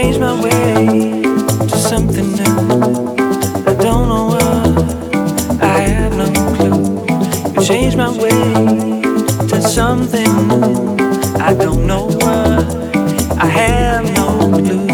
change my way to something new. I don't know what, I have no clue. You changed my way to something new. I don't know what, I have no clue.